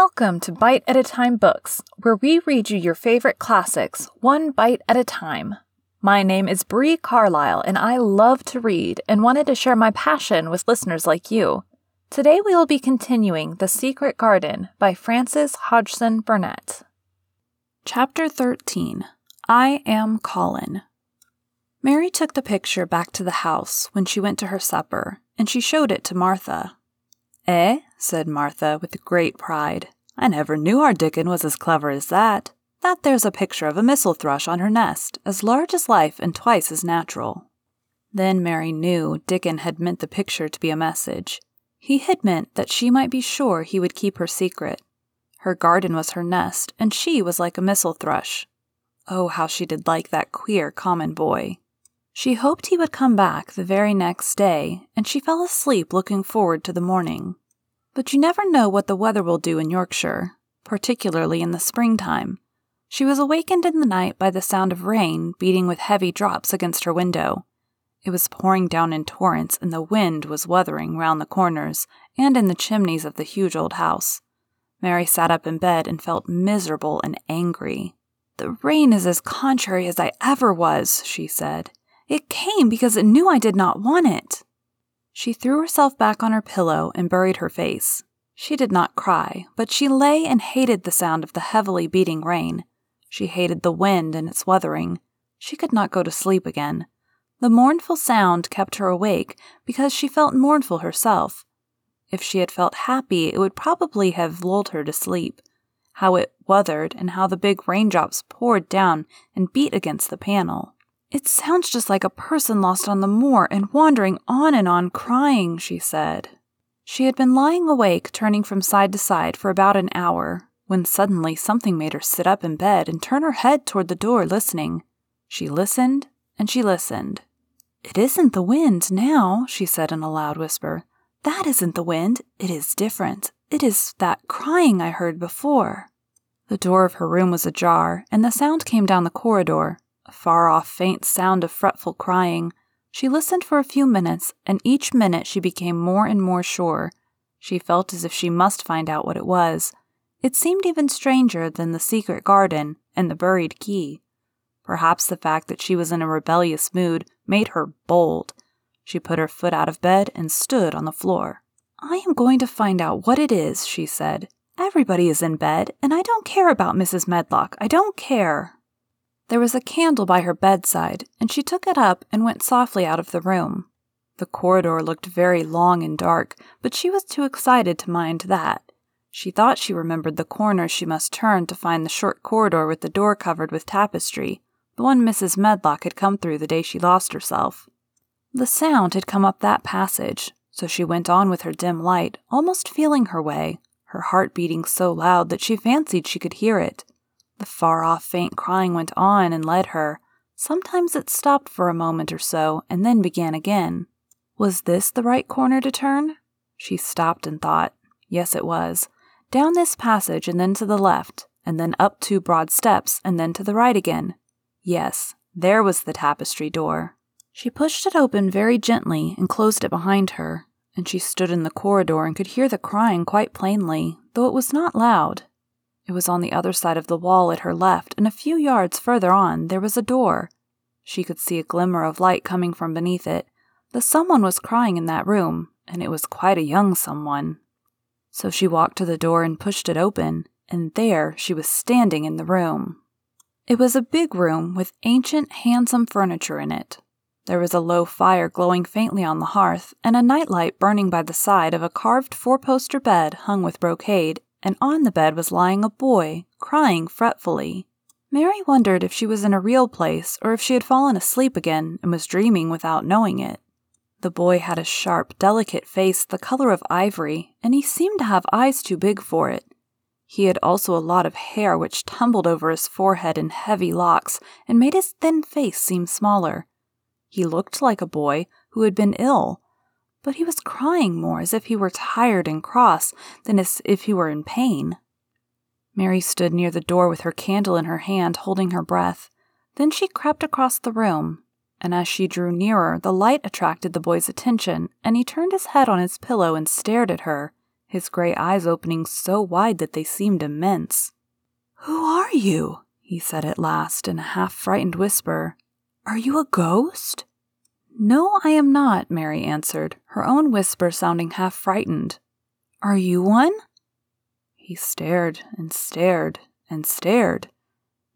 Welcome to Bite at a Time Books, where we read you your favorite classics, one bite at a time. My name is Bree Carlisle, and I love to read and wanted to share my passion with listeners like you. Today we will be continuing The Secret Garden by Frances Hodgson Burnett. Chapter 13 I Am Colin. Mary took the picture back to the house when she went to her supper, and she showed it to Martha. Eh? Said Martha with great pride. I never knew our Dickon was as clever as that. That there's a picture of a missel thrush on her nest, as large as life and twice as natural. Then Mary knew Dickon had meant the picture to be a message. He had meant that she might be sure he would keep her secret. Her garden was her nest, and she was like a missel thrush. Oh, how she did like that queer, common boy. She hoped he would come back the very next day, and she fell asleep looking forward to the morning. But you never know what the weather will do in Yorkshire, particularly in the springtime. She was awakened in the night by the sound of rain beating with heavy drops against her window. It was pouring down in torrents, and the wind was wuthering round the corners and in the chimneys of the huge old house. Mary sat up in bed and felt miserable and angry. The rain is as contrary as I ever was, she said. It came because it knew I did not want it. She threw herself back on her pillow and buried her face. She did not cry, but she lay and hated the sound of the heavily beating rain. She hated the wind and its wuthering. She could not go to sleep again. The mournful sound kept her awake because she felt mournful herself. If she had felt happy, it would probably have lulled her to sleep. How it wuthered and how the big raindrops poured down and beat against the panel. It sounds just like a person lost on the moor and wandering on and on crying, she said. She had been lying awake, turning from side to side for about an hour, when suddenly something made her sit up in bed and turn her head toward the door, listening. She listened and she listened. It isn't the wind now, she said in a loud whisper. That isn't the wind. It is different. It is that crying I heard before. The door of her room was ajar, and the sound came down the corridor, far off faint sound of fretful crying. She listened for a few minutes, and each minute she became more and more sure. She felt as if she must find out what it was. It seemed even stranger than the secret garden and the buried key. Perhaps the fact that she was in a rebellious mood made her bold. She put her foot out of bed and stood on the floor. I am going to find out what it is, she said. Everybody is in bed, and I don't care about Mrs. Medlock. I don't care. There was a candle by her bedside, and she took it up and went softly out of the room. The corridor looked very long and dark, but she was too excited to mind that. She thought she remembered the corner she must turn to find the short corridor with the door covered with tapestry, the one Mrs. Medlock had come through the day she lost herself. The sound had come up that passage, so she went on with her dim light, almost feeling her way, her heart beating so loud that she fancied she could hear it. The far off faint crying went on and led her. Sometimes it stopped for a moment or so and then began again. Was this the right corner to turn? She stopped and thought. Yes, it was. Down this passage and then to the left, and then up two broad steps and then to the right again. Yes, there was the tapestry door. She pushed it open very gently and closed it behind her, and she stood in the corridor and could hear the crying quite plainly, though it was not loud. It was on the other side of the wall at her left, and a few yards further on there was a door. She could see a glimmer of light coming from beneath it. The someone was crying in that room, and it was quite a young someone. So she walked to the door and pushed it open, and there she was standing in the room. It was a big room with ancient, handsome furniture in it. There was a low fire glowing faintly on the hearth, and a nightlight burning by the side of a carved four poster bed hung with brocade and on the bed was lying a boy, crying fretfully. Mary wondered if she was in a real place or if she had fallen asleep again and was dreaming without knowing it. The boy had a sharp, delicate face the color of ivory, and he seemed to have eyes too big for it. He had also a lot of hair which tumbled over his forehead in heavy locks and made his thin face seem smaller. He looked like a boy who had been ill, but he was crying more as if he were tired and cross than as if he were in pain. Mary stood near the door with her candle in her hand, holding her breath. Then she crept across the room, and as she drew nearer, the light attracted the boy's attention, and he turned his head on his pillow and stared at her, his gray eyes opening so wide that they seemed immense. Who are you? he said at last in a half frightened whisper. Are you a ghost? No, I am not, Mary answered, her own whisper sounding half frightened. Are you one? He stared and stared and stared.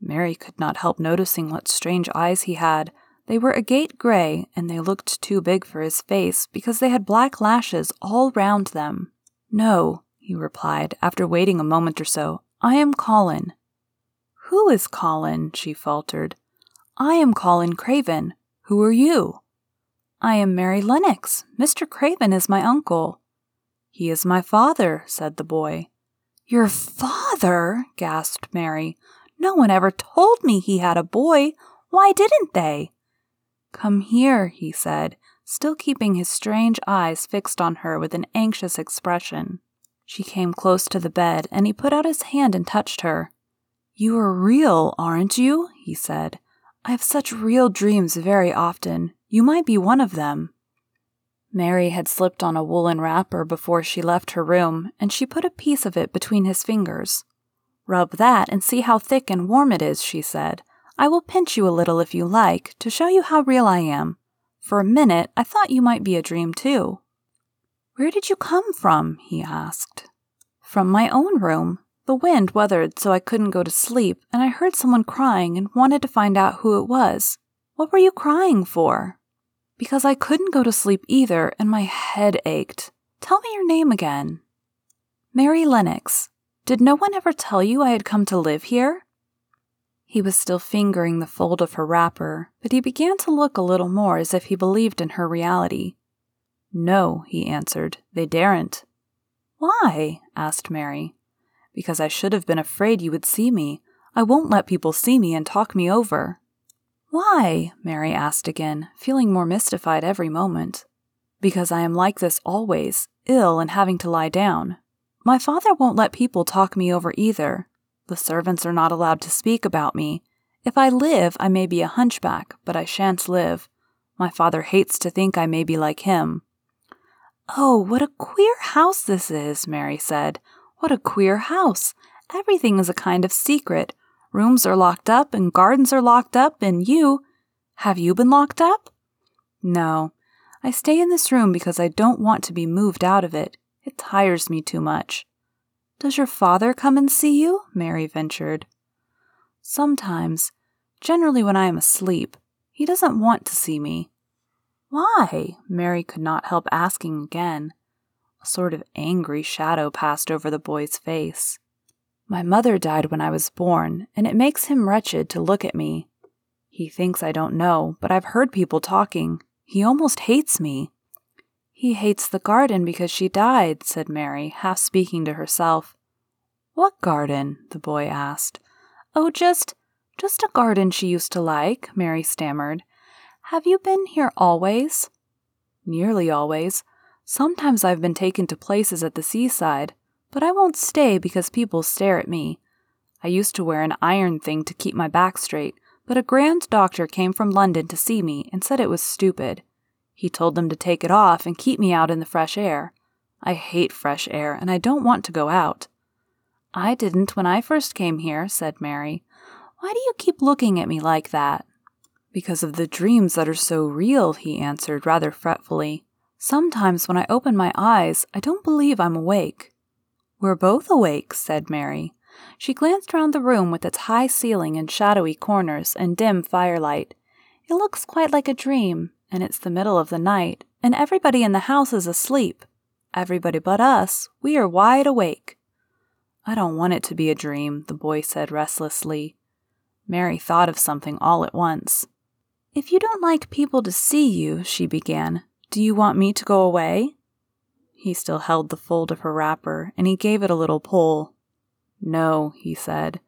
Mary could not help noticing what strange eyes he had. They were agate gray, and they looked too big for his face because they had black lashes all round them. No, he replied, after waiting a moment or so. I am Colin. Who is Colin? she faltered. I am Colin Craven. Who are you? I am Mary Lennox. Mr. Craven is my uncle. He is my father, said the boy. Your father? gasped Mary. No one ever told me he had a boy. Why didn't they? Come here, he said, still keeping his strange eyes fixed on her with an anxious expression. She came close to the bed, and he put out his hand and touched her. You are real, aren't you? he said. I have such real dreams very often. You might be one of them. Mary had slipped on a woolen wrapper before she left her room, and she put a piece of it between his fingers. Rub that and see how thick and warm it is, she said. I will pinch you a little if you like, to show you how real I am. For a minute, I thought you might be a dream too. Where did you come from? he asked. From my own room. The wind wuthered so I couldn't go to sleep, and I heard someone crying and wanted to find out who it was. What were you crying for? Because I couldn't go to sleep either and my head ached. Tell me your name again. Mary Lennox. Did no one ever tell you I had come to live here? He was still fingering the fold of her wrapper, but he began to look a little more as if he believed in her reality. No, he answered, they daren't. Why? asked Mary. Because I should have been afraid you would see me. I won't let people see me and talk me over. Why? Mary asked again, feeling more mystified every moment. Because I am like this always, ill and having to lie down. My father won't let people talk me over either. The servants are not allowed to speak about me. If I live, I may be a hunchback, but I shan't live. My father hates to think I may be like him. Oh, what a queer house this is, Mary said. What a queer house. Everything is a kind of secret. Rooms are locked up and gardens are locked up, and you. Have you been locked up? No. I stay in this room because I don't want to be moved out of it. It tires me too much. Does your father come and see you? Mary ventured. Sometimes, generally when I am asleep. He doesn't want to see me. Why? Mary could not help asking again. A sort of angry shadow passed over the boy's face. My mother died when I was born, and it makes him wretched to look at me. He thinks I don't know, but I've heard people talking. He almost hates me. He hates the garden because she died, said Mary, half speaking to herself. What garden? the boy asked. Oh, just just a garden she used to like, Mary stammered. Have you been here always? Nearly always. Sometimes I've been taken to places at the seaside, but I won't stay because people stare at me. I used to wear an iron thing to keep my back straight, but a grand doctor came from London to see me and said it was stupid. He told them to take it off and keep me out in the fresh air. I hate fresh air, and I don't want to go out. I didn't when I first came here, said Mary. Why do you keep looking at me like that? Because of the dreams that are so real, he answered rather fretfully. Sometimes when I open my eyes, I don't believe I'm awake. We're both awake, said Mary. She glanced round the room with its high ceiling and shadowy corners and dim firelight. It looks quite like a dream, and it's the middle of the night, and everybody in the house is asleep. Everybody but us. We are wide awake. I don't want it to be a dream, the boy said restlessly. Mary thought of something all at once. If you don't like people to see you, she began, do you want me to go away? He still held the fold of her wrapper, and he gave it a little pull. No, he said.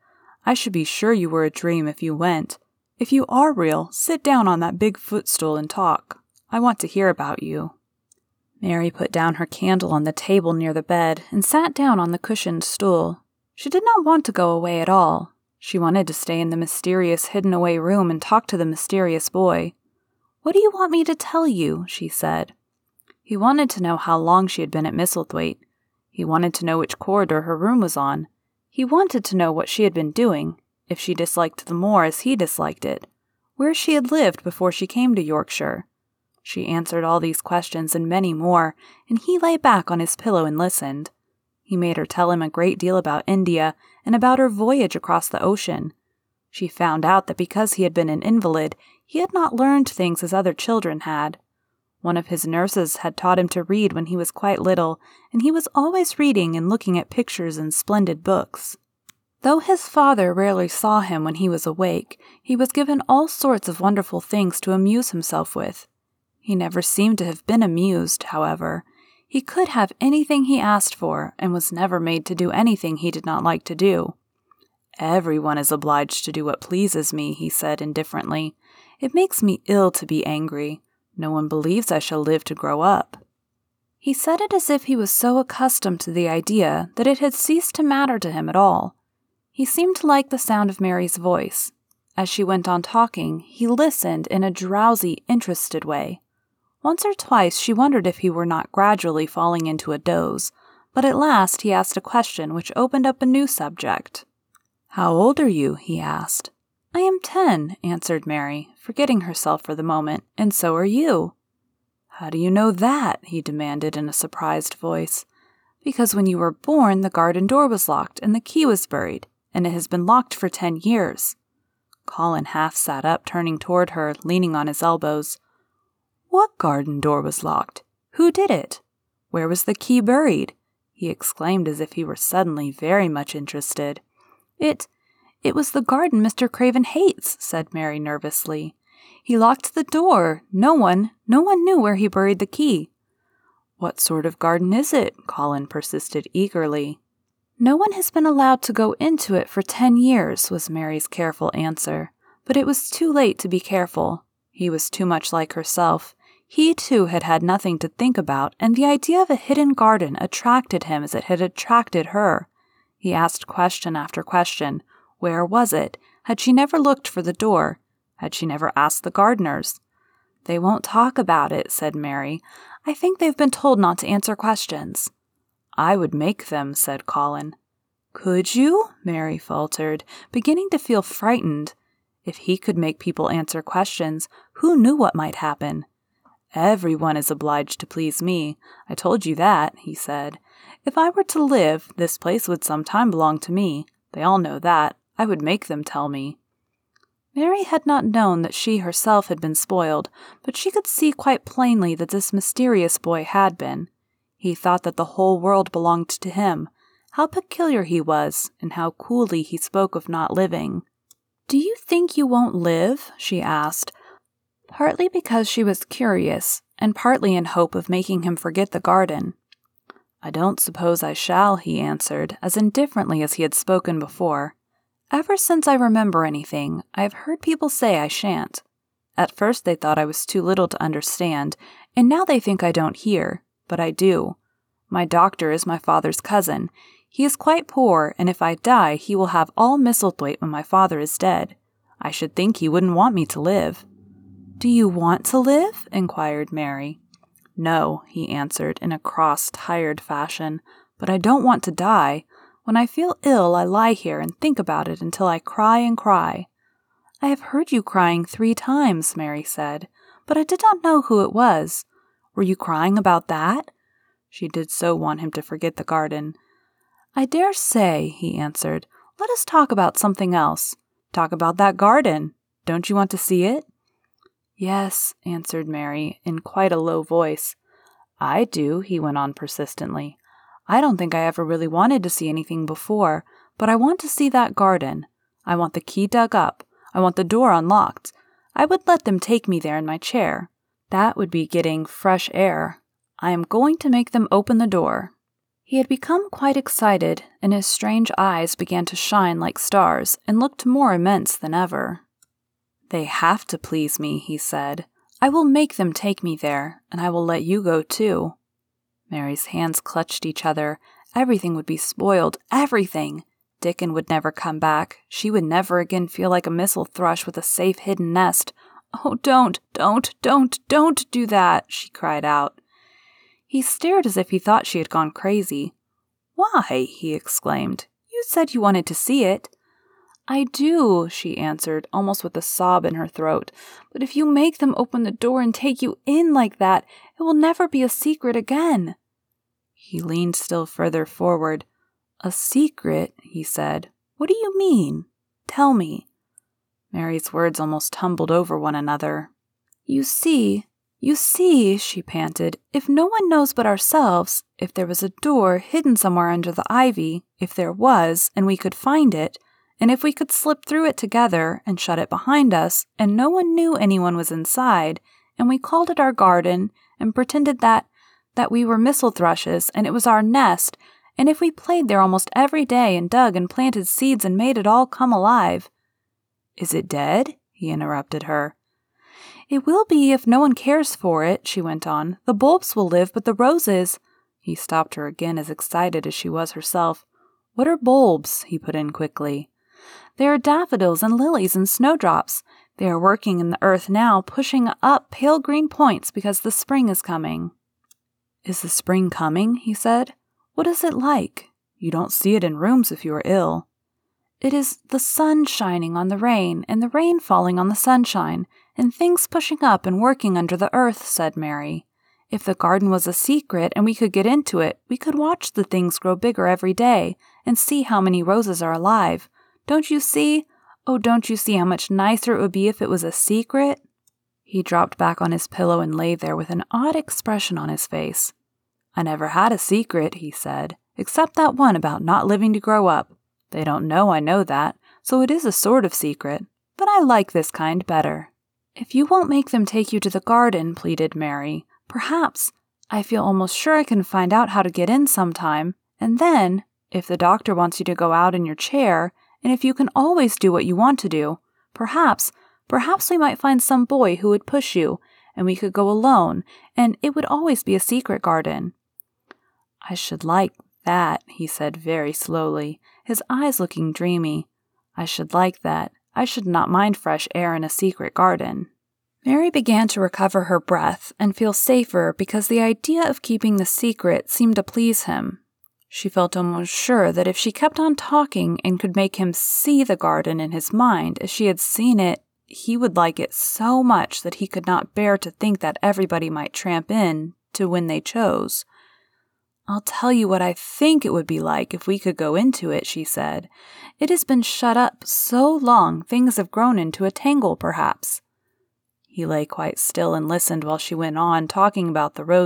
I should be sure you were a dream if you went. If you are real, sit down on that big footstool and talk. I want to hear about you. Mary put down her candle on the table near the bed and sat down on the cushioned stool. She did not want to go away at all. She wanted to stay in the mysterious hidden away room and talk to the mysterious boy. What do you want me to tell you? she said. He wanted to know how long she had been at Misselthwaite. He wanted to know which corridor her room was on. He wanted to know what she had been doing, if she disliked the moor as he disliked it, where she had lived before she came to Yorkshire. She answered all these questions and many more, and he lay back on his pillow and listened. He made her tell him a great deal about India and about her voyage across the ocean. She found out that because he had been an invalid, he had not learned things as other children had. One of his nurses had taught him to read when he was quite little, and he was always reading and looking at pictures and splendid books. Though his father rarely saw him when he was awake, he was given all sorts of wonderful things to amuse himself with. He never seemed to have been amused, however. He could have anything he asked for, and was never made to do anything he did not like to do. Everyone is obliged to do what pleases me, he said indifferently. It makes me ill to be angry. No one believes I shall live to grow up. He said it as if he was so accustomed to the idea that it had ceased to matter to him at all. He seemed to like the sound of Mary's voice. As she went on talking, he listened in a drowsy, interested way. Once or twice she wondered if he were not gradually falling into a doze, but at last he asked a question which opened up a new subject. How old are you? he asked. I am ten, answered Mary, forgetting herself for the moment, and so are you. How do you know that? he demanded in a surprised voice. Because when you were born, the garden door was locked and the key was buried, and it has been locked for ten years. Colin half sat up, turning toward her, leaning on his elbows. What garden door was locked? Who did it? Where was the key buried? he exclaimed as if he were suddenly very much interested. It it was the garden Mr. Craven hates, said Mary nervously. He locked the door. No one, no one knew where he buried the key. What sort of garden is it? Colin persisted eagerly. No one has been allowed to go into it for ten years, was Mary's careful answer. But it was too late to be careful. He was too much like herself. He too had had nothing to think about, and the idea of a hidden garden attracted him as it had attracted her. He asked question after question, where was it? Had she never looked for the door? Had she never asked the gardeners? They won't talk about it, said Mary. I think they've been told not to answer questions. I would make them, said Colin. Could you? Mary faltered, beginning to feel frightened. If he could make people answer questions, who knew what might happen? Everyone is obliged to please me. I told you that, he said. If I were to live, this place would some time belong to me. They all know that. I would make them tell me. Mary had not known that she herself had been spoiled, but she could see quite plainly that this mysterious boy had been. He thought that the whole world belonged to him, how peculiar he was, and how coolly he spoke of not living. Do you think you won't live? she asked, partly because she was curious, and partly in hope of making him forget the garden. I don't suppose I shall, he answered, as indifferently as he had spoken before. Ever since I remember anything, I have heard people say I shan't. At first they thought I was too little to understand, and now they think I don't hear, but I do. My doctor is my father's cousin. He is quite poor, and if I die, he will have all Misselthwaite when my father is dead. I should think he wouldn't want me to live. Do you want to live? inquired Mary. No, he answered in a cross, tired fashion, but I don't want to die. When I feel ill, I lie here and think about it until I cry and cry. I have heard you crying three times, Mary said, but I did not know who it was. Were you crying about that? She did so want him to forget the garden. I dare say, he answered. Let us talk about something else. Talk about that garden. Don't you want to see it? Yes, answered Mary, in quite a low voice. I do, he went on persistently. I don't think I ever really wanted to see anything before, but I want to see that garden. I want the key dug up. I want the door unlocked. I would let them take me there in my chair. That would be getting fresh air. I am going to make them open the door. He had become quite excited, and his strange eyes began to shine like stars and looked more immense than ever. They have to please me, he said. I will make them take me there, and I will let you go too. Mary's hands clutched each other. Everything would be spoiled, everything. Dickon would never come back. She would never again feel like a missel thrush with a safe hidden nest. Oh, don't, don't, don't, don't do that, she cried out. He stared as if he thought she had gone crazy. Why? he exclaimed. You said you wanted to see it. I do, she answered, almost with a sob in her throat. But if you make them open the door and take you in like that, it will never be a secret again. He leaned still further forward. A secret, he said. What do you mean? Tell me. Mary's words almost tumbled over one another. You see, you see, she panted, if no one knows but ourselves, if there was a door hidden somewhere under the ivy, if there was, and we could find it, and if we could slip through it together and shut it behind us, and no one knew anyone was inside, and we called it our garden and pretended that that we were missel thrushes and it was our nest, and if we played there almost every day and dug and planted seeds and made it all come alive. Is it dead? he interrupted her. It will be if no one cares for it, she went on. The bulbs will live, but the roses. He stopped her again, as excited as she was herself. What are bulbs? he put in quickly. There are daffodils and lilies and snowdrops. They are working in the earth now, pushing up pale green points because the spring is coming. Is the spring coming? he said. What is it like? You don't see it in rooms if you are ill. It is the sun shining on the rain, and the rain falling on the sunshine, and things pushing up and working under the earth, said Mary. If the garden was a secret and we could get into it, we could watch the things grow bigger every day and see how many roses are alive. Don't you see? Oh, don't you see how much nicer it would be if it was a secret? He dropped back on his pillow and lay there with an odd expression on his face. I never had a secret, he said, except that one about not living to grow up. They don't know I know that, so it is a sort of secret, but I like this kind better. If you won't make them take you to the garden, pleaded Mary, perhaps I feel almost sure I can find out how to get in sometime, and then, if the doctor wants you to go out in your chair, and if you can always do what you want to do, perhaps, perhaps we might find some boy who would push you, and we could go alone, and it would always be a secret garden. I should like that, he said very slowly, his eyes looking dreamy. I should like that. I should not mind fresh air in a secret garden. Mary began to recover her breath and feel safer because the idea of keeping the secret seemed to please him. She felt almost sure that if she kept on talking and could make him see the garden in his mind as she had seen it, he would like it so much that he could not bear to think that everybody might tramp in to when they chose. I'll tell you what I think it would be like if we could go into it, she said. It has been shut up so long, things have grown into a tangle, perhaps. He lay quite still and listened while she went on talking about the roses